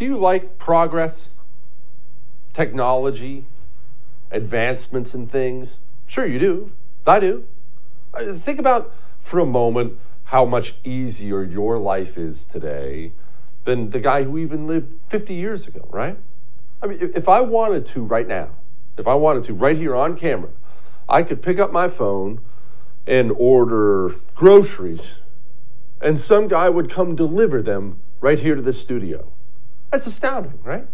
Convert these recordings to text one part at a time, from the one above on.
Do you like progress, technology, advancements in things? Sure, you do. I do. Uh, think about for a moment how much easier your life is today than the guy who even lived 50 years ago, right? I mean, if I wanted to right now, if I wanted to right here on camera, I could pick up my phone and order groceries, and some guy would come deliver them right here to the studio. That's astounding, right?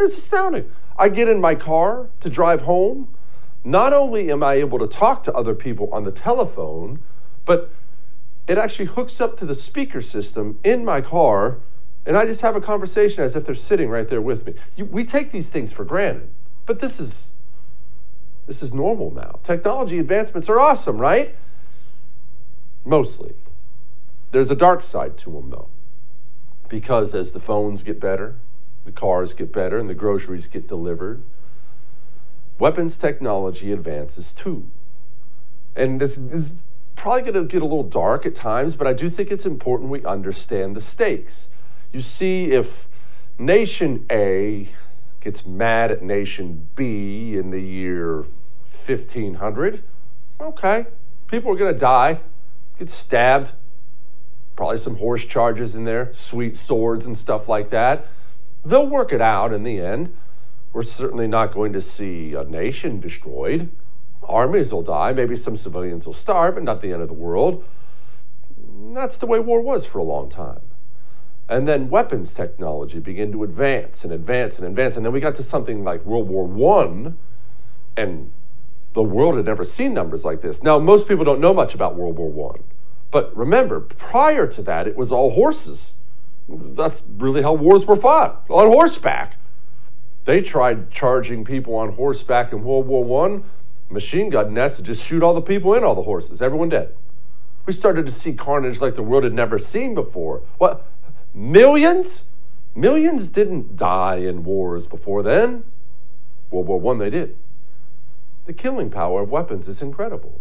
It's astounding. I get in my car to drive home. Not only am I able to talk to other people on the telephone, but it actually hooks up to the speaker system in my car, and I just have a conversation as if they're sitting right there with me. You, we take these things for granted, but this is this is normal now. Technology advancements are awesome, right? Mostly. There's a dark side to them, though because as the phones get better, the cars get better, and the groceries get delivered, weapons technology advances too. And this is probably going to get a little dark at times, but I do think it's important we understand the stakes. You see, if nation A gets mad at nation B in the year 1500, okay, people are going to die, get stabbed, probably some horse charges in there, sweet swords and stuff like that. They'll work it out in the end. We're certainly not going to see a nation destroyed. Armies will die, maybe some civilians will starve, but not the end of the world. That's the way war was for a long time. And then weapons technology began to advance and advance and advance. And then we got to something like World War I, and the world had never seen numbers like this. Now, most people don't know much about World War I. But remember, prior to that, it was all horses. That's really how wars were fought on horseback. They tried charging people on horseback in World War I. Machine gun nests to just shoot all the people and all the horses, everyone dead. We started to see carnage like the world had never seen before. What? Millions? Millions didn't die in wars before then. World War I, they did. The killing power of weapons is incredible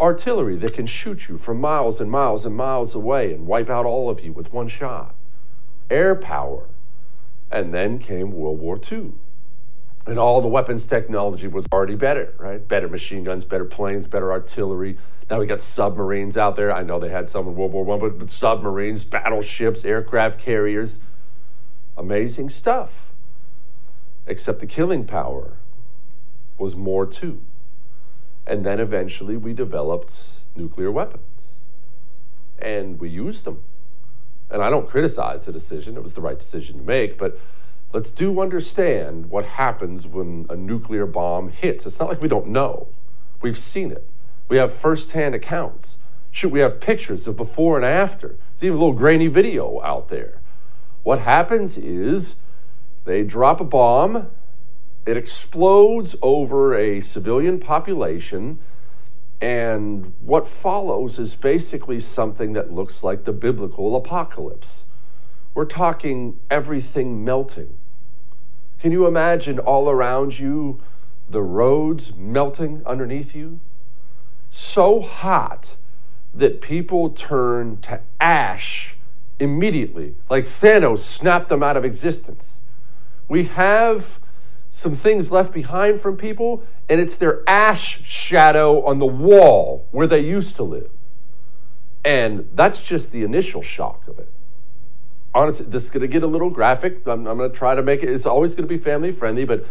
artillery that can shoot you from miles and miles and miles away and wipe out all of you with one shot, air power. And then came World War II. And all the weapons technology was already better, right? Better machine guns, better planes, better artillery. Now we got submarines out there. I know they had some in World War One, but, but submarines, battleships, aircraft carriers. Amazing stuff. Except the killing power was more too. And then eventually we developed nuclear weapons. And we used them. And I don't criticize the decision, it was the right decision to make, but let's do understand what happens when a nuclear bomb hits. It's not like we don't know, we've seen it. We have firsthand accounts. Shoot, we have pictures of before and after. There's even a little grainy video out there. What happens is they drop a bomb, it explodes over a civilian population, and what follows is basically something that looks like the biblical apocalypse. We're talking everything melting. Can you imagine all around you the roads melting underneath you? So hot that people turn to ash immediately, like Thanos snapped them out of existence. We have some things left behind from people, and it's their ash shadow on the wall where they used to live. And that's just the initial shock of it. Honestly, this is going to get a little graphic. I'm, I'm going to try to make it, it's always going to be family friendly, but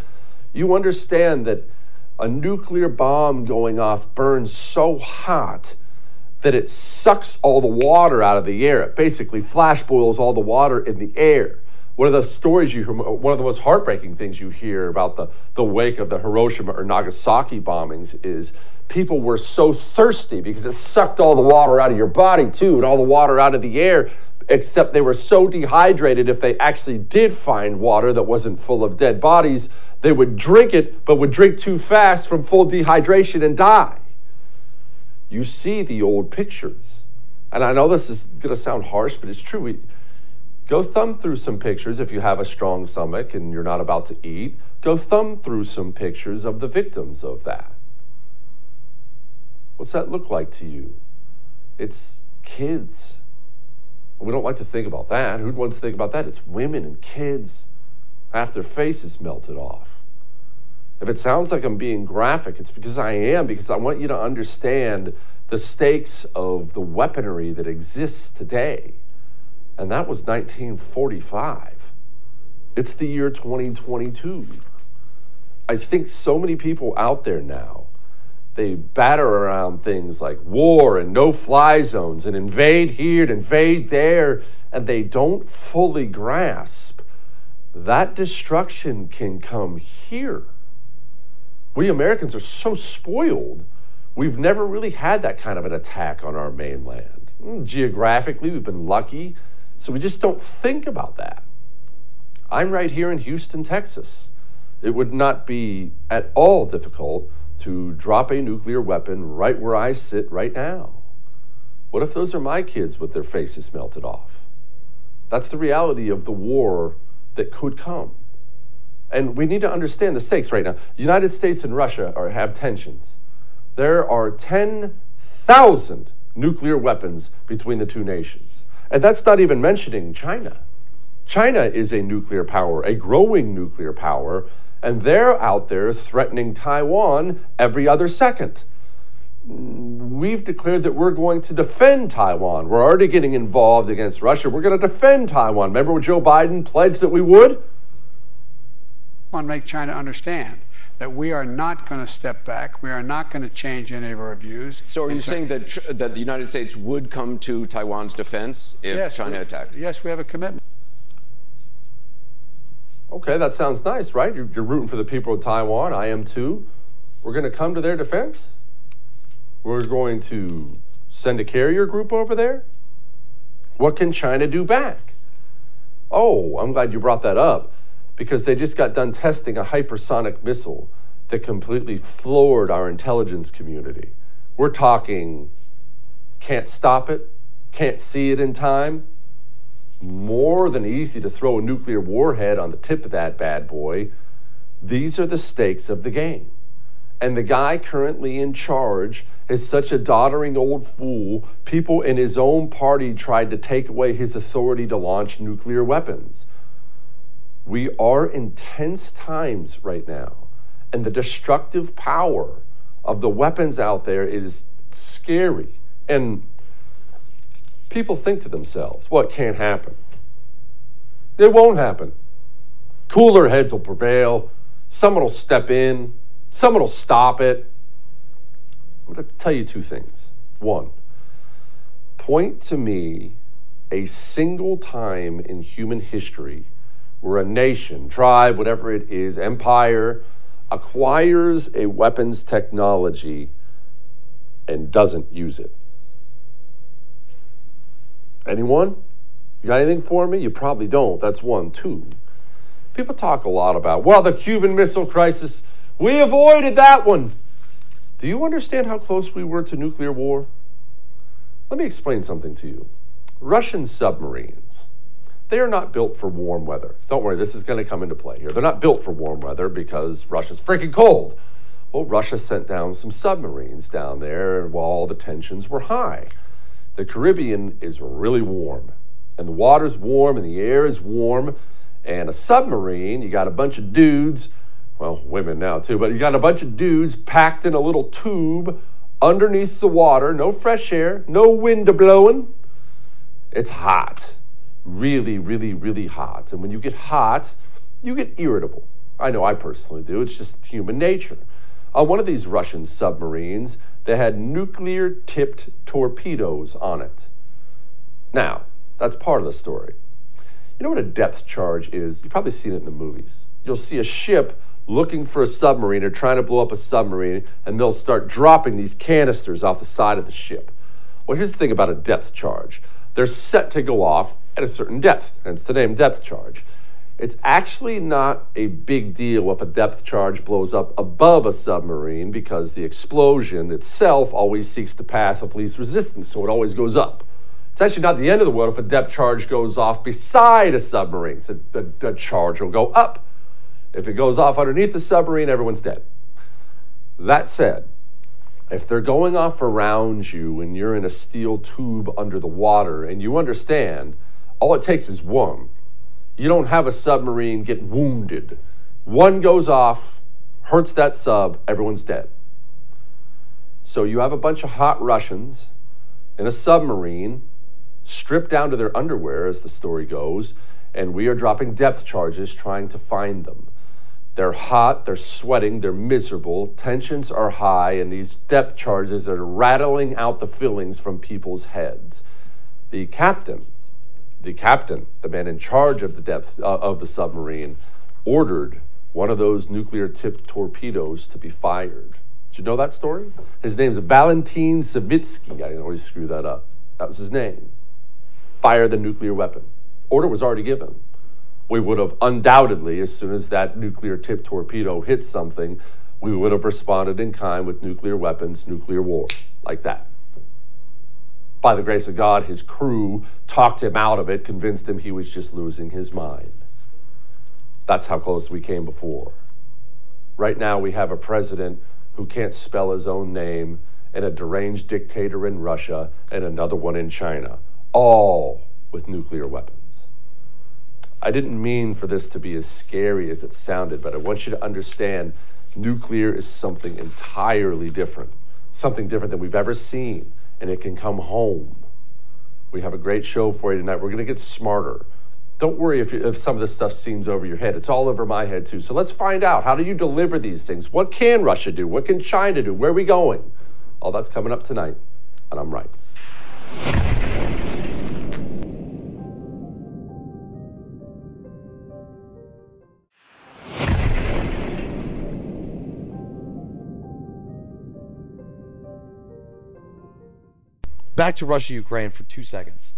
you understand that a nuclear bomb going off burns so hot that it sucks all the water out of the air. It basically flash boils all the water in the air. One of the stories you hear, one of the most heartbreaking things you hear about the, the wake of the Hiroshima or Nagasaki bombings is people were so thirsty because it sucked all the water out of your body too, and all the water out of the air, except they were so dehydrated if they actually did find water that wasn't full of dead bodies, they would drink it, but would drink too fast from full dehydration and die. You see the old pictures. And I know this is going to sound harsh, but it's true. We, Go thumb through some pictures if you have a strong stomach and you're not about to eat. Go thumb through some pictures of the victims of that. What's that look like to you? It's kids. We don't like to think about that. Who wants to think about that? It's women and kids. Half their faces melted off. If it sounds like I'm being graphic, it's because I am, because I want you to understand the stakes of the weaponry that exists today and that was 1945. It's the year 2022. I think so many people out there now, they batter around things like war and no fly zones and invade here and invade there, and they don't fully grasp that destruction can come here. We Americans are so spoiled. We've never really had that kind of an attack on our mainland. Hmm, geographically, we've been lucky so we just don't think about that. I'm right here in Houston, Texas. It would not be at all difficult to drop a nuclear weapon right where I sit right now. What if those are my kids with their faces melted off? That's the reality of the war that could come. And we need to understand the stakes right now. The United States and Russia are, have tensions. There are 10,000 nuclear weapons between the two nations. And that's not even mentioning China. China is a nuclear power, a growing nuclear power, and they're out there threatening Taiwan every other second. We've declared that we're going to defend Taiwan. We're already getting involved against Russia. We're going to defend Taiwan. Remember when Joe Biden pledged that we would? Want to make China understand that we are not going to step back. We are not going to change any of our views. So, are you saying that that the United States would come to Taiwan's defense if yes, China we, attacked? Yes, we have a commitment. Okay, that sounds nice, right? You're, you're rooting for the people of Taiwan. I am too. We're going to come to their defense. We're going to send a carrier group over there. What can China do back? Oh, I'm glad you brought that up because they just got done testing a hypersonic missile that completely floored our intelligence community. We're talking can't stop it, can't see it in time. More than easy to throw a nuclear warhead on the tip of that bad boy. These are the stakes of the game. And the guy currently in charge is such a doddering old fool, people in his own party tried to take away his authority to launch nuclear weapons. We are in tense times right now. And the destructive power of the weapons out there is scary. And people think to themselves, well, it can't happen. It won't happen. Cooler heads will prevail. Someone will step in. Someone will stop it. I'm going to tell you two things. One, point to me a single time in human history where a nation, tribe, whatever it is, empire, acquires a weapons technology and doesn't use it. Anyone? You got anything for me? You probably don't. That's one. Two. People talk a lot about, well, the Cuban Missile Crisis, we avoided that one. Do you understand how close we were to nuclear war? Let me explain something to you. Russian submarines, they are not built for warm weather. Don't worry, this is going to come into play here. They're not built for warm weather because Russia's freaking cold. Well, Russia sent down some submarines down there while the tensions were high. The Caribbean is really warm, and the water's warm, and the air is warm. And a submarine, you got a bunch of dudes, well, women now too, but you got a bunch of dudes packed in a little tube underneath the water, no fresh air, no wind blowing. It's hot, really, really, really hot. And when you get hot, you get irritable. I know I personally do. It's just human nature. On one of these Russian submarines, they had nuclear tipped torpedoes on it. Now, that's part of the story. You know what a depth charge is? You've probably seen it in the movies. You'll see a ship looking for a submarine or trying to blow up a submarine, and they'll start dropping these canisters off the side of the ship. Well, here's the thing about a depth charge they're set to go off at a certain depth, hence the name depth charge. It's actually not a big deal if a depth charge blows up above a submarine because the explosion itself always seeks the path of least resistance, so it always goes up. It's actually not the end of the world if a depth charge goes off beside a submarine. So the, the charge will go up. If it goes off underneath the submarine, everyone's dead. That said, if they're going off around you and you're in a steel tube under the water and you understand, all it takes is one. You don't have a submarine get wounded. One goes off, hurts that sub, everyone's dead. So you have a bunch of hot Russians in a submarine, stripped down to their underwear, as the story goes, and we are dropping depth charges trying to find them. They're hot, they're sweating, they're miserable, tensions are high, and these depth charges are rattling out the fillings from people's heads. The captain, the captain, the man in charge of the depth uh, of the submarine, ordered one of those nuclear tipped torpedoes to be fired. Did you know that story? His name's Valentin Savitsky. I always screw that up. That was his name. Fire the nuclear weapon. Order was already given we would have undoubtedly, as soon as that nuclear tipped torpedo hit something, we would have responded in kind with nuclear weapons, nuclear war, like that. By the grace of God, his crew talked him out of it, convinced him he was just losing his mind. That's how close we came before. Right now, we have a president who can't spell his own name, and a deranged dictator in Russia, and another one in China, all with nuclear weapons. I didn't mean for this to be as scary as it sounded, but I want you to understand nuclear is something entirely different, something different than we've ever seen, and it can come home. We have a great show for you tonight. We're going to get smarter. Don't worry if, you, if some of this stuff seems over your head. It's all over my head, too. So let's find out how do you deliver these things? What can Russia do? What can China do? Where are we going? All that's coming up tonight, and I'm right. Back to Russia Ukraine for two seconds.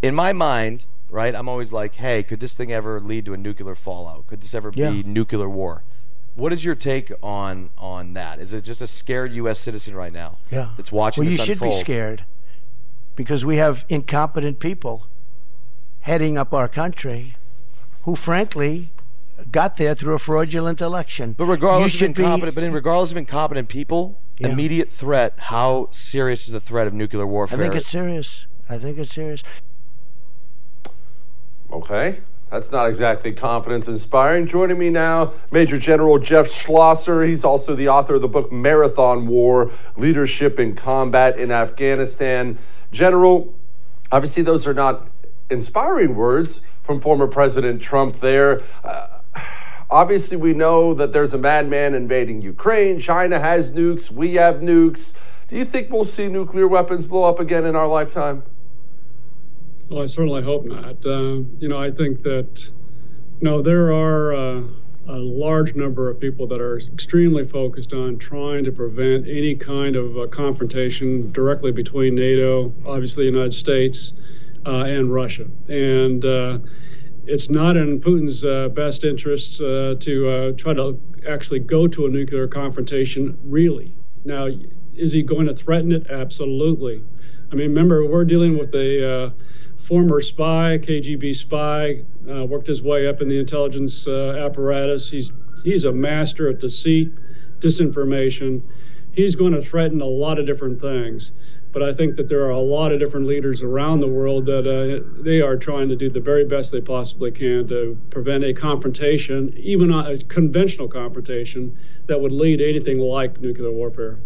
In my mind, right, I'm always like, hey, could this thing ever lead to a nuclear fallout? Could this ever Yeah. be nuclear war? What is your take on on that? Is it just a scared U.S. citizen right now? Yeah. That's watching Well, you should be scared because we have incompetent people heading up our country who, frankly, got there through a fraudulent election. But regardless of incompetent, be, but in regardless of incompetent people, Yeah. immediate threat. How serious is the threat of nuclear warfare? I think it's serious. I think it's serious. Okay, That's not exactly confidence inspiring. Joining me now, Major General Jeff Schlosser. He's also the author of the book Marathon War Leadership in Combat in Afghanistan. General, obviously, those are not inspiring words from former President Trump there. Uh, obviously, we know that there's a madman invading Ukraine. China has nukes. We have nukes. Do you think we'll see nuclear weapons blow up again in our lifetime? Well, I certainly hope not. Uh, you know, I think that, you know, there are uh, a large number of people that are extremely focused on trying to prevent any kind of uh, confrontation directly between NATO, obviously the United States, uh, and Russia. And uh, it's not in Putin's uh, best interests to try to actually go to a nuclear confrontation, really. Now, is he going to threaten it? Absolutely. I mean, remember, we're dealing with a former spy, KGB spy, uh, worked his way up in the intelligence uh, apparatus. He's he's a master at deceit, disinformation. He's going to threaten a lot of different things. But I think that there are a lot of different leaders around the world that uh, they are trying to do the very best they possibly can to prevent a confrontation, even a conventional confrontation, that would lead to anything like nuclear warfare.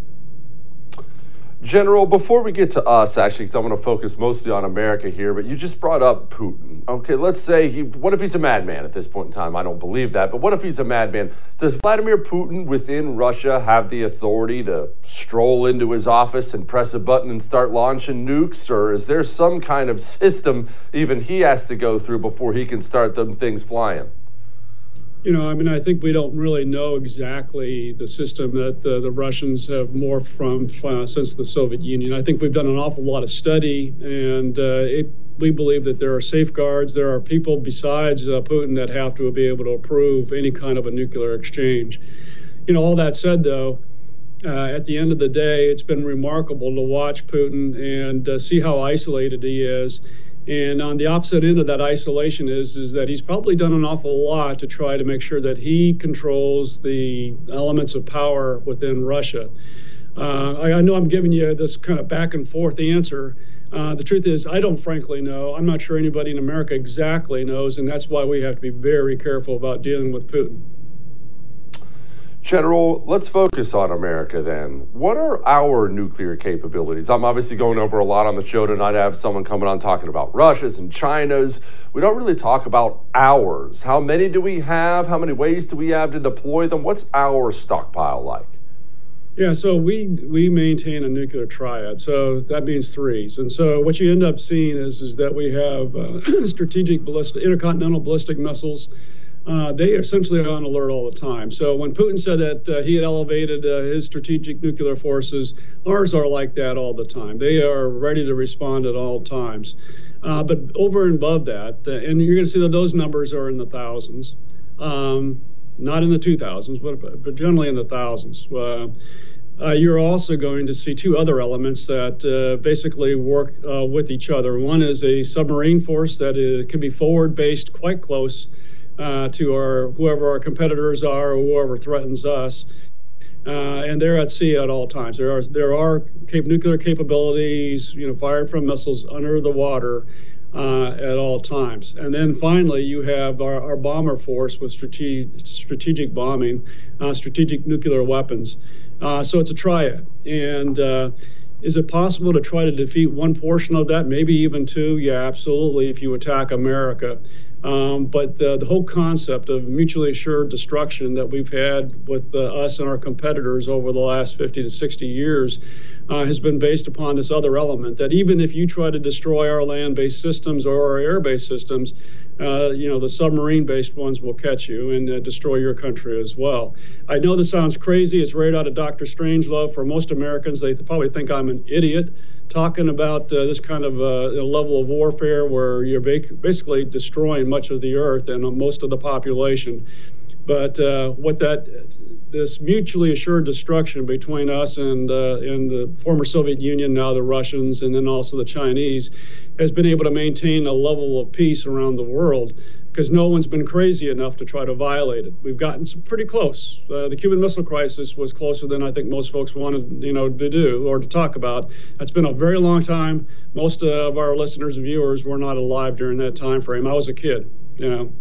General, before we get to us, actually, because I'm going to focus mostly on America here, but you just brought up Putin. Okay, let's say he, what if he's a madman at this point in time? I don't believe that, but what if he's a madman? Does Vladimir Putin within Russia have the authority to stroll into his office and press a button and start launching nukes? Or is there some kind of system even he has to go through before he can start them things flying? You know, I mean, I think we don't really know exactly the system that the, the Russians have morphed from uh, since the Soviet Union. I think we've done an awful lot of study, and uh, it, we believe that there are safeguards. There are people besides uh, Putin that have to be able to approve any kind of a nuclear exchange. You know, all that said, though, uh, at the end of the day, it's been remarkable to watch Putin and uh, see how isolated he is and on the opposite end of that isolation is is that he's probably done an awful lot to try to make sure that he controls the elements of power within Russia. Uh, I, I, know I'm giving you this kind of back and forth answer. Uh, the truth is, I don't frankly know. I'm not sure anybody in America exactly knows, and that's why we have to be very careful about dealing with Putin. General, let's focus on America then. What are our nuclear capabilities? I'm obviously going over a lot on the show tonight. I have someone coming on talking about Russia's and China's. We don't really talk about ours. How many do we have? How many ways do we have to deploy them? What's our stockpile like? Yeah, so we we maintain a nuclear triad, so that means threes. And so what you end up seeing is is that we have uh, strategic ballistic, intercontinental ballistic missiles uh, they essentially are essentially on alert all the time. So when Putin said that uh, he had elevated uh, his strategic nuclear forces, ours are like that all the time. They are ready to respond at all times. Uh, but over and above that, uh, and you're going to see that those numbers are in the thousands, um, not in the 2000s, but, but generally in the thousands. Uh, you're also going to see two other elements that basically work with each other. One is a submarine force that is, can be forward based quite close uh, to our whoever our competitors are or whoever threatens us. Uh, and they're at sea at all times. There are there are cap- nuclear capabilities, you know, fired from missiles under the water uh, at all times. And then finally, you have our, our bomber force with strategic strategic bombing, uh, strategic nuclear weapons. Uh, so it's a triad. And uh, is it possible to try to defeat one portion of that, maybe even two? Yeah, absolutely. If you attack America. Um, but the, the, whole concept of mutually assured destruction that we've had with uh, us and our competitors over the last 50 to 60 years uh, has been based upon this other element that even if you try to destroy our land based systems or our air based systems, uh, you know, the submarine based ones will catch you and uh, destroy your country as well. I know this sounds crazy. It's right out of Dr. Strangelove. For most Americans, they probably think I'm an idiot talking about uh, this kind of uh, level of warfare where you're basically destroying much of the earth and uh, most of the population. But uh, what that this mutually assured destruction between us and uh, and the former Soviet Union, now the Russians, and then also the Chinese, has been able to maintain a level of peace around the world because no one's been crazy enough to try to violate it. We've gotten pretty close. Uh, the Cuban Missile Crisis was closer than I think most folks wanted, you know, to do or to talk about. That's been a very long time. Most of our listeners and viewers were not alive during that time frame. I was a kid. You know.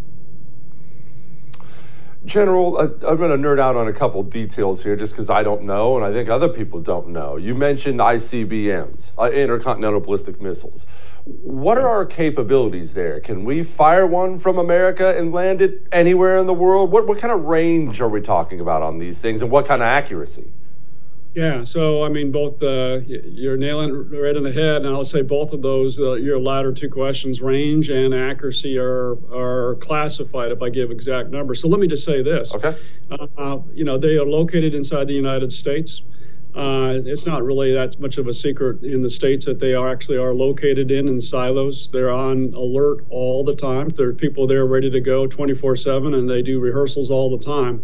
General, I, I'm going to nerd out on a couple details here just because I don't know, and I think other people don't know. You mentioned ICBMs, uh, intercontinental ballistic missiles. What are our capabilities there? Can we fire one from America and land it anywhere in the world? What, what kind of range are we talking about on these things, and what kind of accuracy? Yeah, so I mean, both uh, you're nailing it right in the head, and I'll say both of those, uh, your latter two questions, range and accuracy, are are classified if I give exact numbers. So let me just say this. Okay. Uh, you know, they are located inside the United States. Uh, it's not really that much of a secret in the states that they are actually are located in in silos. They're on alert all the time. There are people there ready to go 24/7, and they do rehearsals all the time,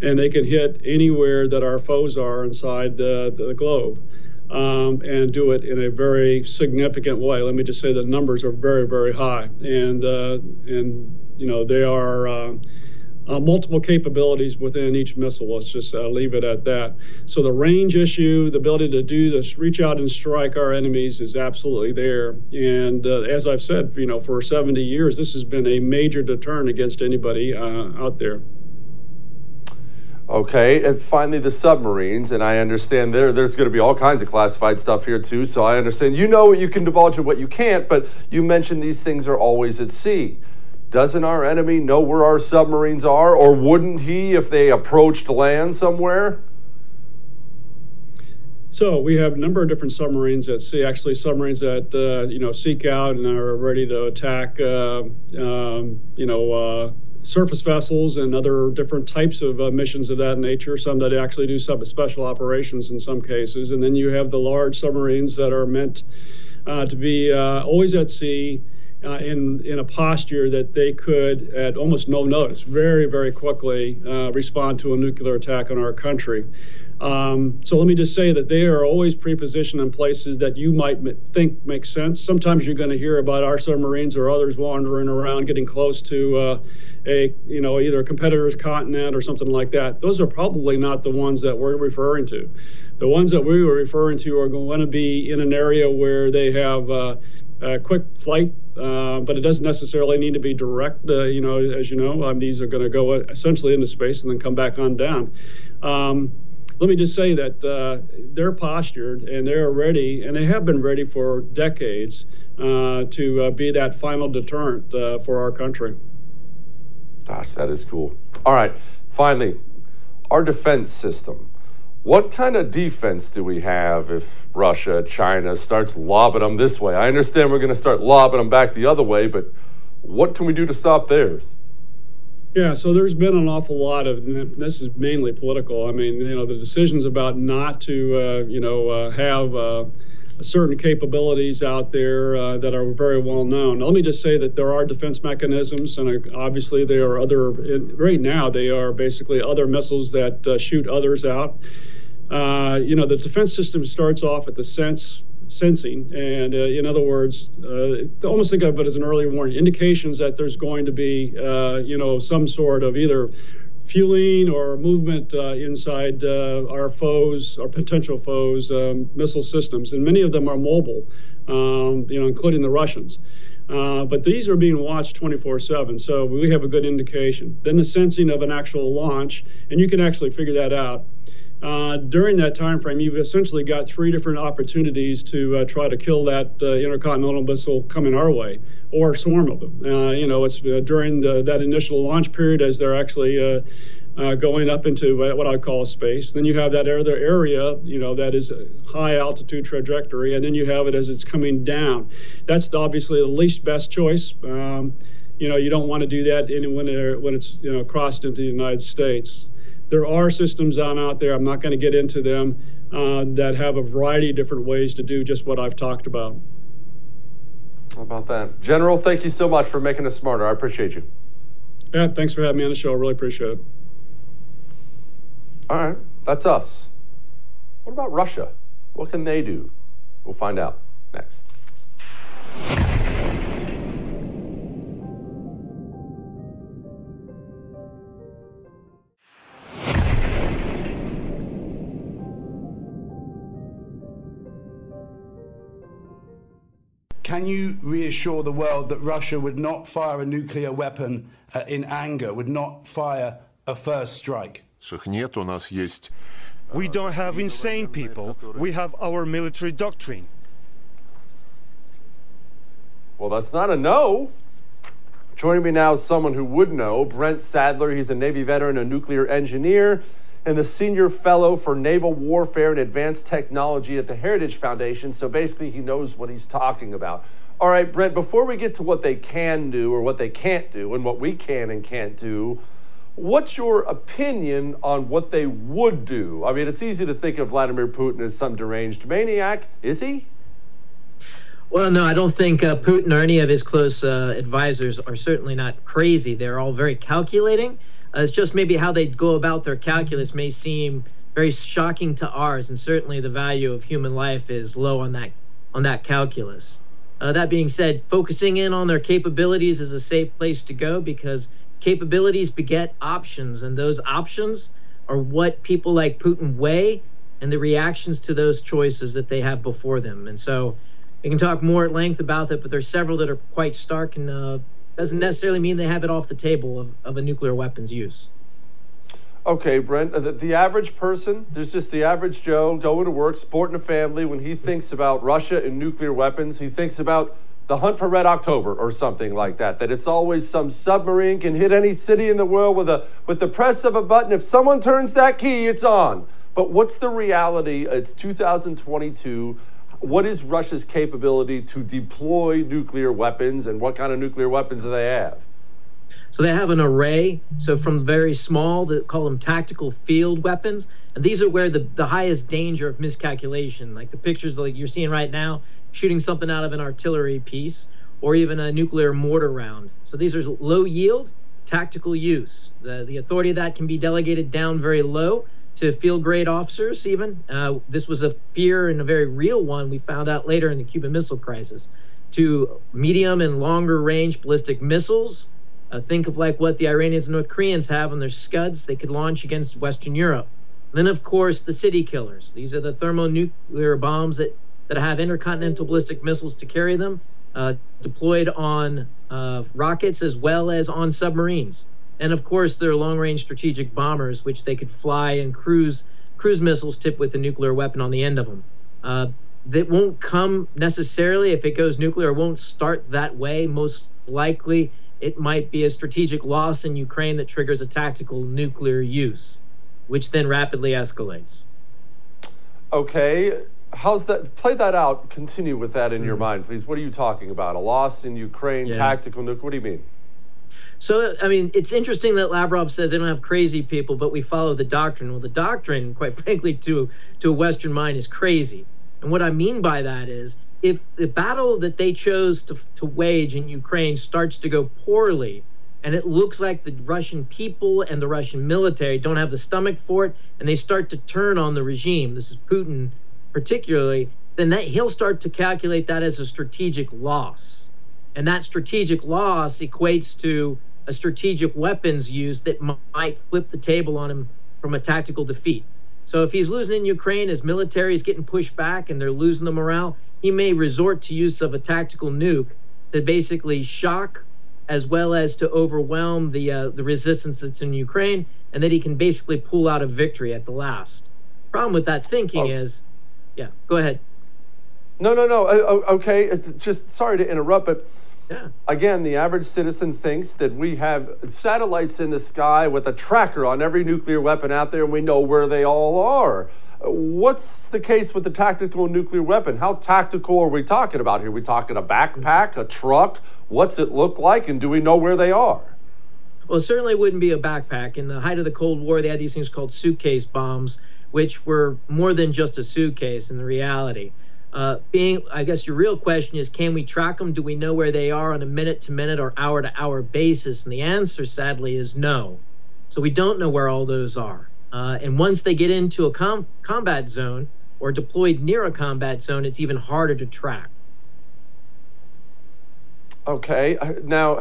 and they can hit anywhere that our foes are inside the, the globe. Um, and do it in a very significant way. Let me just say the numbers are very, very high, and uh, and you know they are uh, uh, multiple capabilities within each missile. Let's just uh, leave it at that. So the range issue, the ability to do this, reach out and strike our enemies, is absolutely there. And uh, as I've said, you know, for 70 years, this has been a major deterrent against anybody uh, out there. Okay, and finally the submarines, and I understand there there's going to be all kinds of classified stuff here too. So I understand you know what you can divulge and what you can't, but you mentioned these things are always at sea. Doesn't our enemy know where our submarines are, or wouldn't he if they approached land somewhere? So we have a number of different submarines at sea. Actually, submarines that uh, you know seek out and are ready to attack. Uh, um, you know. Uh, surface vessels and other different types of uh, missions of that nature. Some that actually do some special operations in some cases, and then you have the large submarines that are meant uh, to be uh, always at sea, uh, in in a posture that they could, at almost no notice, very very quickly uh, respond to a nuclear attack on our country. Um, so let me just say that they are always prepositioned in places that you might think make sense. Sometimes you're going to hear about our submarines or others wandering around, getting close to uh, a you know either a competitor's continent or something like that. Those are probably not the ones that we're referring to. The ones that we were referring to are going to be in an area where they have uh, uh, quick flight, uh, but it doesn't necessarily need to be direct. Uh, you know, as you know, um, these are going to go essentially into space and then come back on down. Um, let me just say that uh, they're postured and they're ready, and they have been ready for decades uh, to uh, be that final deterrent for our country. Gosh, that is cool. All right, finally, our defense system. What kind of defense do we have if Russia, China starts lobbing them this way? I understand we're going to start lobbing them back the other way, but what can we do to stop theirs? Yeah, so there's been an awful lot of this is mainly political. I mean, you know, the decisions about not to, uh, you know, uh, have uh, certain capabilities out there uh, that are very well known. Let me just say that there are defense mechanisms, and obviously there are other. Right now, they are basically other missiles that uh, shoot others out. Uh, you know, the defense system starts off at the sense sensing, and uh, in other words, uh, almost think of it as an early warning, indications that there's going to be, uh, you know, some sort of either fueling or movement uh, inside uh, our foes, our potential foes' um, missile systems, and many of them are mobile, um, you know, including the Russians. Uh, but these are being watched 24 7, so we have a good indication. Then the sensing of an actual launch, and you can actually figure that out. Uh, during that time frame, you've essentially got three different opportunities to uh, try to kill that uh, intercontinental missile coming our way, or a swarm of them. Uh, you know, it's uh, during the, that initial launch period as they're actually going up into what I call space. Then you have that other area, you know, that is a high altitude trajectory, and then you have it as it's coming down. That's obviously the least best choice. Um, you know, you don't want to do that when, when it's you know crossed into the United States. There are systems on out there, I'm not going to get into them, uh, that have a variety of different ways to do just what I've talked about. How about that? General, thank you so much for making us smarter. I appreciate you. Yeah, thanks for having me on the show. I really appreciate it. All right, that's us. What about Russia? What can they do? We'll find out next. Can you reassure the world that Russia would not fire a nuclear weapon uh, in anger, would not fire a first strike? We don't have insane people. We have our military doctrine. Well, that's not a no. Joining me now is someone who would know, Brent Sadler. He's a Navy veteran, a nuclear engineer, and the senior fellow for naval warfare and advanced technology at the Heritage Foundation. So basically, he knows what he's talking about. All right, Brent, before we get to what they can do or what they can't do and what we can and can't do, what's your opinion on what they would do? I mean, it's easy to think of Vladimir Putin as some deranged maniac. Is he? Well, no, I don't think uh, Putin or any of his close uh, advisors are certainly not crazy. They're all very calculating. Uh, it's just maybe how they go about their calculus may seem very shocking to ours, and certainly the value of human life is low on that on that calculus. Uh, that being said, focusing in on their capabilities is a safe place to go because capabilities beget options, and those options are what people like Putin weigh and the reactions to those choices that they have before them. And so we can talk more at length about that, but there's several that are quite stark and uh, doesn't necessarily mean they have it off the table of, of a nuclear weapons use. Okay, Brent, uh, the, the, average person, there's just the average Joe going to work, sporting a family. When he thinks about Russia and nuclear weapons, he thinks about the hunt for Red October or something like that. That it's always some submarine can hit any city in the world with a with the press of a button. If someone turns that key, it's on. But what's the reality? It's 2022 what is Russia's capability to deploy nuclear weapons and what kind of nuclear weapons do they have? So they have an array. So from very small, they call them tactical field weapons, and these are where the, the highest danger of miscalculation, like the pictures like you're seeing right now, shooting something out of an artillery piece or even a nuclear mortar round. So these are low yield, tactical use. The, the authority of that can be delegated down very low to field grade officers, even. Uh, this was a fear and a very real one we found out later in the Cuban Missile Crisis. To medium and longer range ballistic missiles. Uh, think of like what the Iranians and North Koreans have on their Scuds they could launch against Western Europe. Then, of course, the city killers. These are the thermonuclear bombs that, that have intercontinental ballistic missiles to carry them, uh, deployed on uh, rockets as well as on submarines and of course their long-range strategic bombers, which they could fly and cruise cruise missiles tipped with a nuclear weapon on the end of them. Uh, that won't come necessarily if it goes nuclear. It Won't start that way. Most likely, it might be a strategic loss in Ukraine that triggers a tactical nuclear use, which then rapidly escalates. Okay, how's that? Play that out. Continue with that in mm. your mind, please. What are you talking about? A loss in Ukraine, yeah. tactical nuclear. What do you mean? So, I mean, it's interesting that Lavrov says they don't have crazy people, but we follow the doctrine. Well, the doctrine, quite frankly, to, to a Western mind is crazy. And what I mean by that is if the battle that they chose to, to wage in Ukraine starts to go poorly, and it looks like the Russian people and the Russian military don't have the stomach for it, and they start to turn on the regime, this is Putin particularly, then that he'll start to calculate that as a strategic loss and that strategic loss equates to a strategic weapons use that might flip the table on him from a tactical defeat. So if he's losing in Ukraine, his military is getting pushed back and they're losing the morale, he may resort to use of a tactical nuke to basically shock as well as to overwhelm the uh, the resistance that's in Ukraine, and that he can basically pull out a victory at the last. Problem with that thinking oh. is, yeah, go ahead. No, no, no. Uh, okay, it's just sorry to interrupt, but yeah. Again, the average citizen thinks that we have satellites in the sky with a tracker on every nuclear weapon out there and we know where they all are. What's the case with the tactical nuclear weapon? How tactical are we talking about here? Are we talking a backpack, a truck? What's it look like and do we know where they are? Well, certainly wouldn't be a backpack. In the height of the Cold War, they had these things called suitcase bombs, which were more than just a suitcase in the reality. Uh, being, I guess your real question is, can we track them? Do we know where they are on a minute to minute or hour to hour basis? And the answer, sadly, is no. So we don't know where all those are. Uh, and once they get into a com- combat zone or deployed near a combat zone, it's even harder to track. Okay. Uh, now,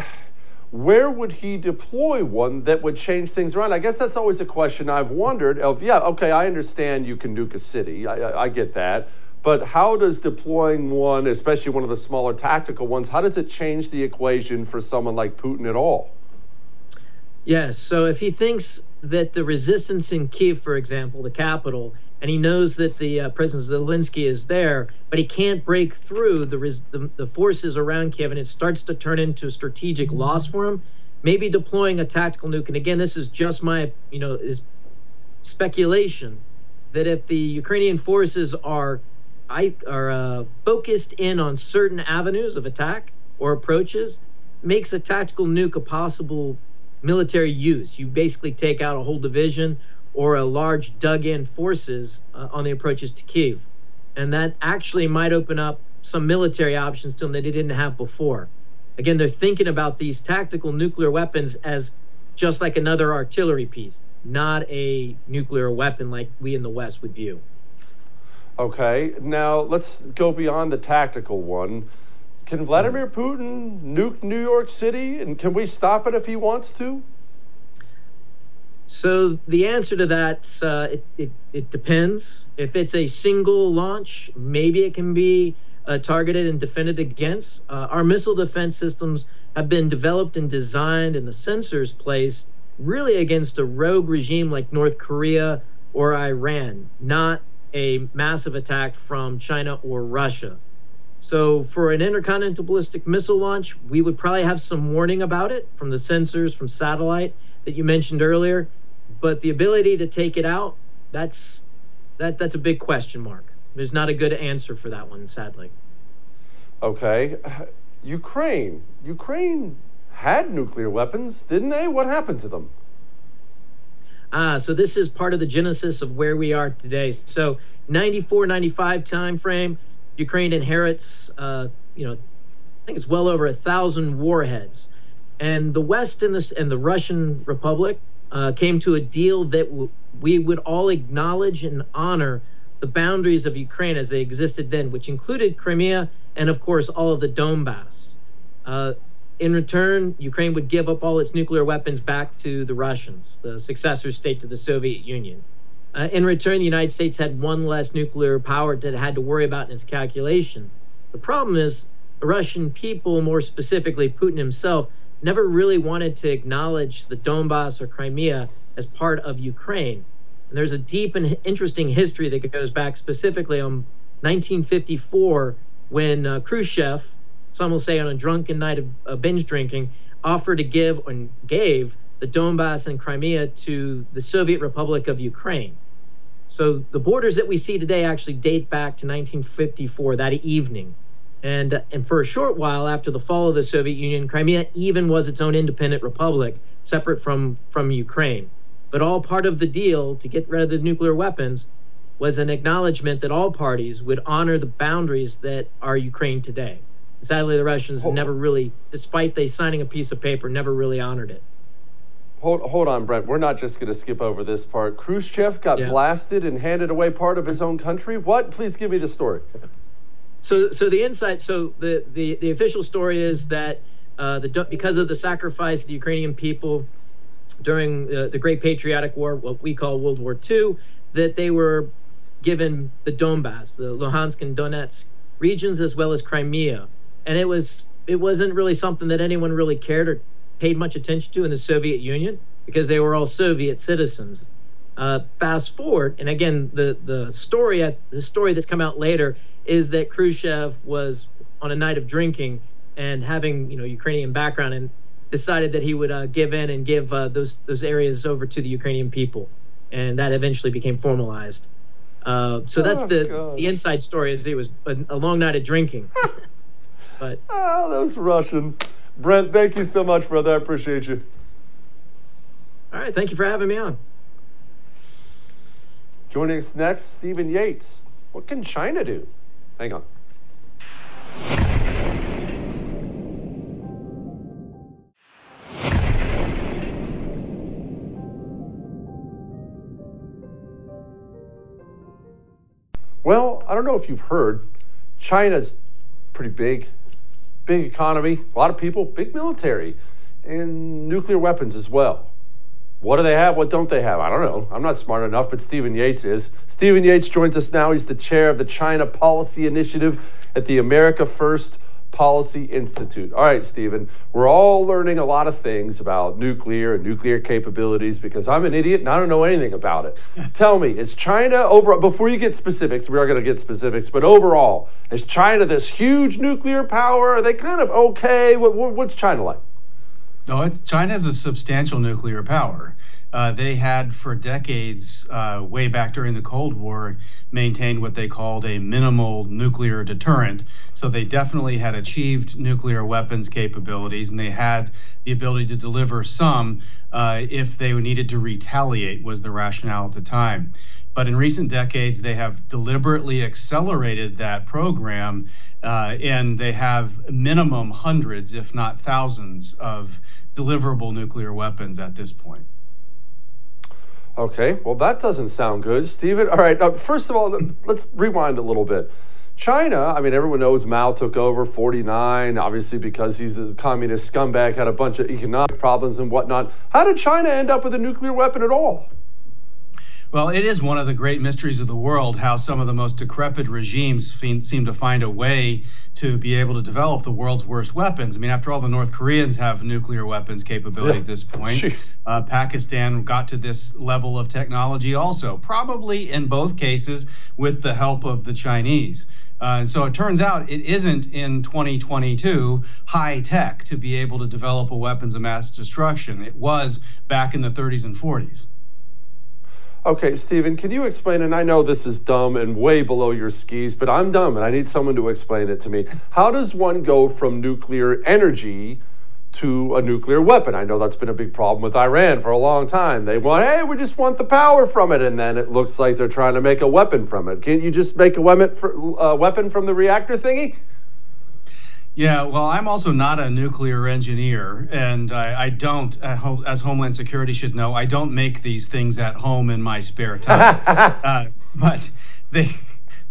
where would he deploy one that would change things around? I guess that's always a question I've wondered. Of yeah, okay, I understand you can nuke a city, I, I, I get that, but how does deploying one, especially one of the smaller tactical ones, how does it change the equation for someone like Putin at all? Yes. So if he thinks that the resistance in Kiev, for example, the capital, and he knows that the uh, President Zelensky is there, but he can't break through the, res- the, the forces around Kiev, and it starts to turn into a strategic loss for him. Maybe deploying a tactical nuke, and again, this is just my you know is speculation that if the Ukrainian forces are are uh, focused in on certain avenues of attack or approaches, makes a tactical nuke a possible military use. You basically take out a whole division or a large dug in forces uh, on the approaches to Kiev. And that actually might open up some military options to them that they didn't have before. Again, they're thinking about these tactical nuclear weapons as just like another artillery piece, not a nuclear weapon like we in the West would view. Okay, now let's go beyond the tactical one. Can Vladimir Putin nuke New York City and can we stop it if he wants to? So the answer to that, uh, it, it, it, depends. If it's a single launch, maybe it can be uh, targeted and defended against. Uh, our missile defense systems have been developed and designed and the sensors placed really against a rogue regime like North Korea or Iran, not a massive attack from China or Russia. So, for an intercontinental ballistic missile launch, we would probably have some warning about it from the sensors from satellite that you mentioned earlier. But the ability to take it out, that's that that's a big question mark. There's not a good answer for that one, sadly. Okay. Ukraine. Ukraine had nuclear weapons, didn't they? What happened to them? Ah, so this is part of the genesis of where we are today. So 94, 95 time frame, Ukraine inherits, uh, you know, I think it's well over a thousand warheads, and the West and the and the Russian Republic uh, came to a deal that w- we would all acknowledge and honor the boundaries of Ukraine as they existed then, which included Crimea and, of course, all of the Donbass. Uh, in return, Ukraine would give up all its nuclear weapons back to the Russians, the successor state to the Soviet Union. Uh, in return, the United States had one less nuclear power that it had to worry about in its calculation. The problem is, the Russian people, more specifically Putin himself, never really wanted to acknowledge the Donbass or Crimea as part of Ukraine. And there's a deep and interesting history that goes back specifically on 1954 when uh, Khrushchev, some will say on a drunken night of binge drinking, offered to give and gave the Donbass and Crimea to the Soviet Republic of Ukraine. So the borders that we see today actually date back to 1954, that evening. And, uh, and for a short while after the fall of the Soviet Union, Crimea even was its own independent republic, separate from, from Ukraine. But all part of the deal to get rid of the nuclear weapons was an acknowledgement that all parties would honor the boundaries that are Ukraine today. Sadly, the Russians hold, never really, despite they signing a piece of paper, never really honored it. Hold, hold on, Brent. We're not just going to skip over this part. Khrushchev got yeah. blasted and handed away part of his own country. What? Please give me the story. So, so the insight. So the the, the official story is that uh, the because of the sacrifice of the Ukrainian people during uh, the Great Patriotic War, what we call World War II, that they were given the Donbass, the Luhansk and Donetsk regions, as well as Crimea, and it was it wasn't really something that anyone really cared or paid much attention to in the Soviet Union because they were all Soviet citizens. Uh, fast forward, and again, the the story the story that's come out later is that Khrushchev was on a night of drinking and having you know Ukrainian background and decided that he would uh, give in and give uh, those those areas over to the Ukrainian people, and that eventually became formalized. Uh, so that's oh, the God. the inside story. Is it was a, a long night of drinking. but oh, those Russians. Brent, thank you so much, brother. I appreciate you. All right, thank you for having me on. Joining us next, Stephen Yates. What can China do? Hang on. Well, I don't know if you've heard, China's pretty big, big economy, a lot of people, big military. and nuclear weapons as well. What do they have? What don't they have? I don't know. I'm not smart enough, but Stephen Yates is. Stephen Yates joins us now. He's the chair of the China Policy Initiative at the America First Policy Institute. All right, Stephen, we're all learning a lot of things about nuclear and nuclear capabilities because I'm an idiot and I don't know anything about it. Tell me, is China over before you get specifics, we are going to get specifics, but overall, is China this huge nuclear power? Are they kind of okay? What, what, what's China like? No, it's, China is a substantial nuclear power. Uh, they had for decades, uh, way back during the Cold War, maintained what they called a minimal nuclear deterrent. So they definitely had achieved nuclear weapons capabilities, and they had the ability to deliver some uh, if they needed to retaliate, was the rationale at the time. But in recent decades, they have deliberately accelerated that program, uh, and they have minimum hundreds, if not thousands, of deliverable nuclear weapons at this point. Okay, well, that doesn't sound good. Stephen, all right, first of all, let's rewind a little bit. China, I mean, everyone knows Mao took over 49, obviously because he's a communist scumbag, had a bunch of economic problems and whatnot. How did China end up with a nuclear weapon at all? Well, it is one of the great mysteries of the world how some of the most decrepit regimes seem to find a way to be able to develop the world's worst weapons. I mean, after all, the North Koreans have nuclear weapons capability at this point. Uh, Pakistan got to this level of technology also, probably in both cases with the help of the Chinese. Uh, and so it turns out it isn't in 2022 high tech to be able to develop a weapons of mass destruction. It was back in the 30s and 40s. Okay, Stephen, can you explain? And I know this is dumb and way below your skis, but I'm dumb and I need someone to explain it to me. How does one go from nuclear energy to a nuclear weapon? I know that's been a big problem with Iran for a long time. They want, hey, we just want the power from it, and then it looks like they're trying to make a weapon from it. Can't you just make a weapon, for, uh, weapon from the reactor thingy? Yeah, well, I'm also not a nuclear engineer, and I, I don't, as Homeland Security should know, I don't make these things at home in my spare time. uh, but they,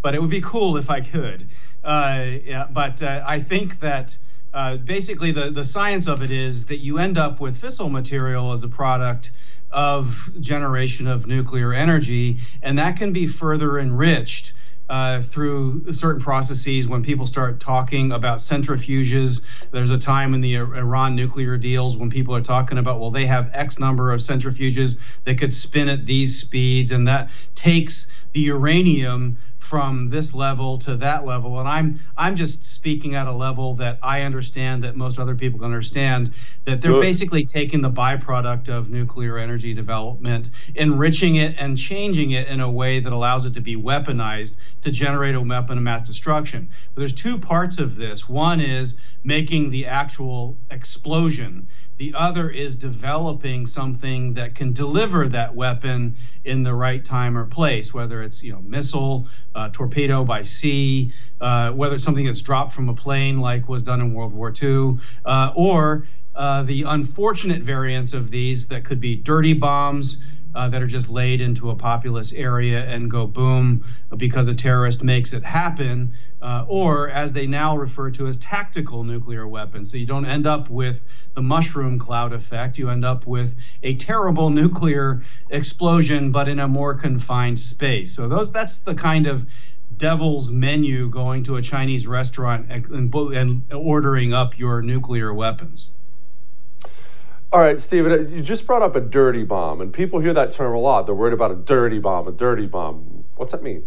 but it would be cool if I could. Uh, yeah, but uh, I think that uh, basically the the science of it is that you end up with fissile material as a product of generation of nuclear energy, and that can be further enriched uh, through certain processes when people start talking about centrifuges. There's a time in the Iran nuclear deals when people are talking about, well, they have X number of centrifuges that could spin at these speeds, and that takes the uranium from this level to that level. And i'm i'm just speaking at a level that i understand that most other people can understand that they're Good. basically taking the byproduct of nuclear energy development enriching it and changing it in a way that allows it to be weaponized to generate a weapon of mass destruction. But there's two parts of this. One is making the actual explosion the other is developing something that can deliver that weapon in the right time or place, whether it's you know missile, uh, torpedo by sea, uh, whether it's something that's dropped from a plane like was done in World War II, uh, or uh, the unfortunate variants of these that could be dirty bombs uh, that are just laid into a populous area and go boom because a terrorist makes it happen, uh, or as they now refer to as tactical nuclear weapons. So you don't end up with the mushroom cloud effect. You end up with a terrible nuclear explosion, but in a more confined space. So those that's the kind of devil's menu going to a Chinese restaurant and, and ordering up your nuclear weapons. All right, Stephen, you just brought up a dirty bomb, and people hear that term a lot. They're worried about a dirty bomb, a dirty bomb. What's that mean?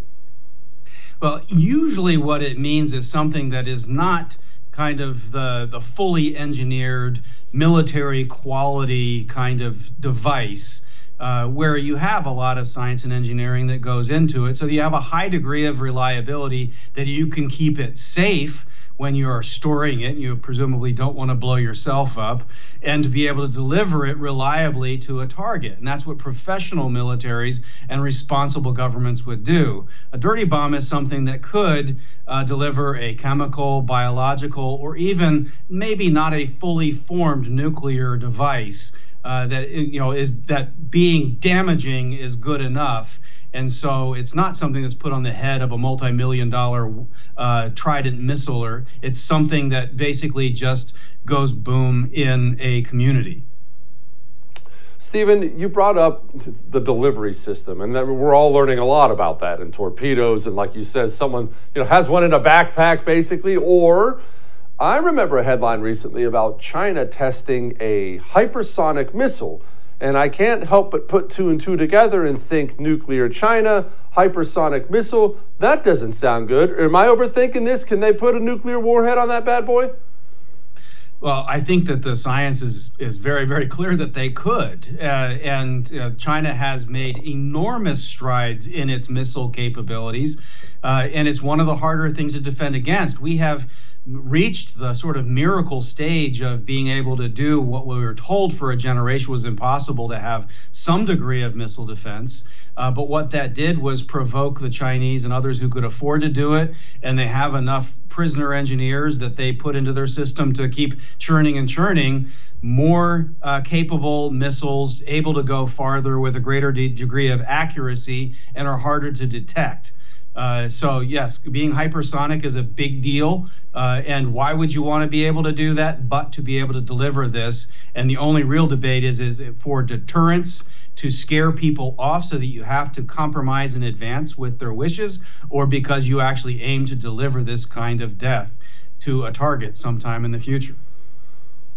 Well, usually what it means is something that is not kind of the, the fully engineered military quality kind of device. Uh, where you have a lot of science and engineering that goes into it. So you have a high degree of reliability that you can keep it safe when you are storing it, you presumably don't want to blow yourself up, and to be able to deliver it reliably to a target. And that's what professional militaries and responsible governments would do. A dirty bomb is something that could uh, deliver a chemical, biological, or even maybe not a fully formed nuclear device. Uh, that you know is that being damaging is good enough And so it's not something that's put on the head of a multi million dollar uh, Trident missiler. It's something that basically just goes boom in a community. Stephen, you brought up the delivery system, and we're all learning a lot about that in torpedoes. And like you said, someone you know has one in a backpack, basically. Or I remember a headline recently about China testing a hypersonic missile, and I can't help but put two and two together and think nuclear China, hypersonic missile. That doesn't sound good. Am I overthinking this? Can they put a nuclear warhead on that bad boy? Well, I think that the science is is very very clear that they could, uh, and uh, China has made enormous strides in its missile capabilities, uh, and it's one of the harder things to defend against. We have reached the sort of miracle stage of being able to do what we were told for a generation was impossible to have some degree of missile defense. Uh, but what that did was provoke the Chinese and others who could afford to do it, and they have enough prisoner engineers that they put into their system to keep churning and churning more uh, capable missiles, able to go farther with a greater de- degree of accuracy, and are harder to detect. Uh, so yes, being hypersonic is a big deal. Uh, and why would you want to be able to do that, but to be able to deliver this? And the only real debate is is it for deterrence to scare people off so that you have to compromise in advance with their wishes, or because you actually aim to deliver this kind of death to a target sometime in the future.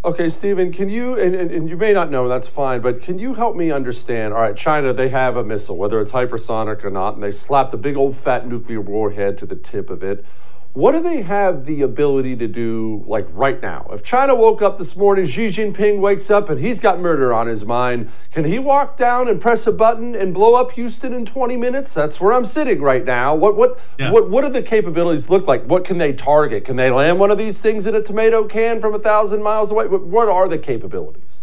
Okay, Stephen, can you, and, and, and, you may not know, that's fine, but can you help me understand? All right, China, they have a missile, whether it's hypersonic or not, and they slapped a big old fat nuclear warhead to the tip of it. What do they have the ability to do, like right now? If China woke up this morning, Xi Jinping wakes up and he's got murder on his mind, can he walk down and press a button and blow up Houston in 20 minutes? That's where I'm sitting right now. What what yeah. what what do the capabilities look like? What can they target? Can they land one of these things in a tomato can from a thousand miles away? What are the capabilities?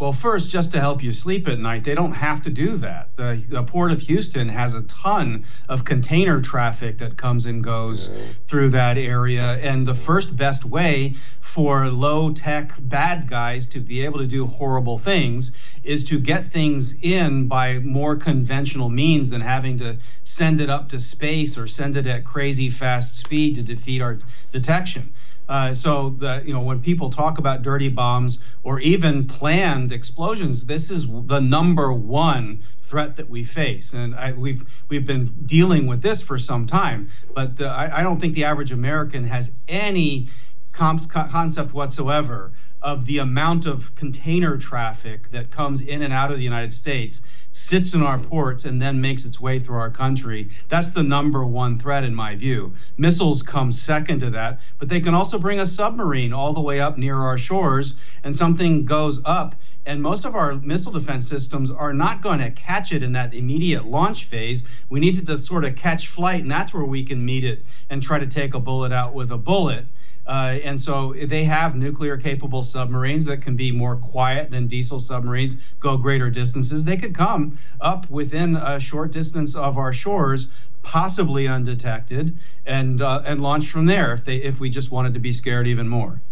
Well, first, just to help you sleep at night, they don't have to do that. The, the Port of Houston has a ton of container traffic that comes and goes through that area. And the first best way for low tech bad guys to be able to do horrible things is to get things in by more conventional means than having to send it up to space or send it at crazy fast speed to defeat our detection. Uh, so the you know when people talk about dirty bombs or even planned explosions, this is the number one threat that we face, and I, we've we've been dealing with this for some time. But the, I, I, don't think the average American has any concept whatsoever of the amount of container traffic that comes in and out of the United States sits in our ports and then makes its way through our country. That's the number one threat, in my view. Missiles come second to that, but they can also bring a submarine all the way up near our shores, and something goes up. And most of our missile defense systems are not going to catch it in that immediate launch phase. We need to sort of catch flight, and that's where we can meet it and try to take a bullet out with a bullet. Uh, and so they have nuclear capable submarines that can be more quiet than diesel submarines, go greater distances. They could come up within a short distance of our shores, possibly undetected, and uh, and launch from there if they if we just wanted to be scared even more.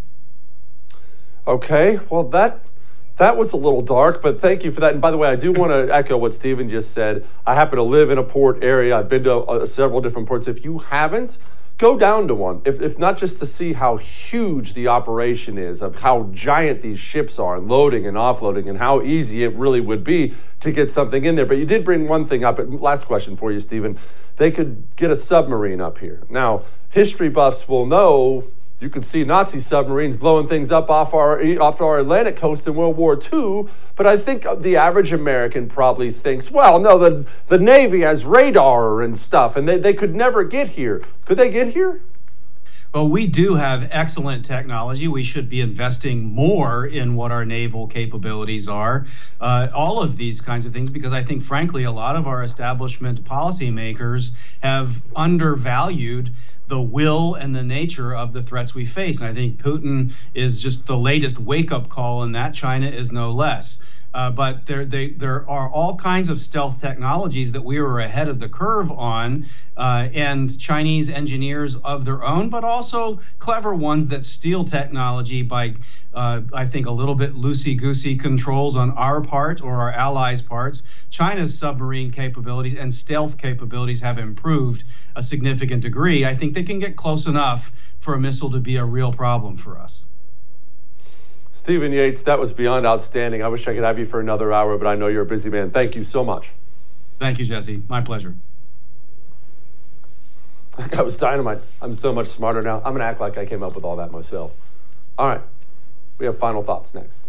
Okay, well that that was a little dark, but thank you for that. And by the way, I do want to echo what Stephen just said. I happen to live in a port area. I've been to uh, several different ports. If you haven't, go down to one, if, if not just to see how huge the operation is, of how giant these ships are, and loading and offloading, and how easy it really would be to get something in there. But you did bring one thing up. Last question for you, Stephen. They could get a submarine up here. Now, history buffs will know you could see Nazi submarines blowing things up off our off our Atlantic coast in World War II. But I think the average American probably thinks, well, no, the the Navy has radar and stuff, and they, they could never get here. Could they get here? Well, we do have excellent technology. We should be investing more in what our naval capabilities are. Uh, all of these kinds of things, because I think, frankly, a lot of our establishment policymakers have undervalued the will and the nature of the threats we face. And I think Putin is just the latest wake up call, and that China is no less. Uh, but there, they, there are all kinds of stealth technologies that we were ahead of the curve on, uh, and Chinese engineers of their own, but also clever ones that steal technology by, uh, I think, a little bit loosey goosey controls on our part or our allies' parts. China's submarine capabilities and stealth capabilities have improved a significant degree. I think they can get close enough for a missile to be a real problem for us. Stephen Yates, that was beyond outstanding. I wish I could have you for another hour, but I know you're a busy man. Thank you so much. Thank you, Jesse. My pleasure. I was dynamite. I'm so much smarter now. I'm going to act like I came up with all that myself. All right. We have final thoughts next.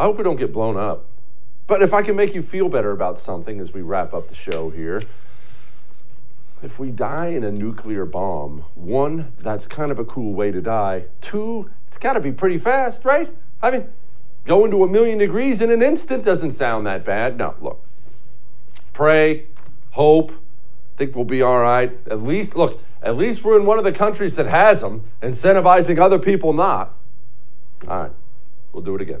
I hope we don't get blown up. But if I can make you feel better about something as we wrap up the show here, if we die in a nuclear bomb, one, that's kind of a cool way to die. Two, it's got to be pretty fast, right? I mean, going to a million degrees in an instant doesn't sound that bad. No, look, pray, hope, think we'll be all right. At least, look, at least we're in one of the countries that has them, incentivizing other people not. All right, we'll do it again.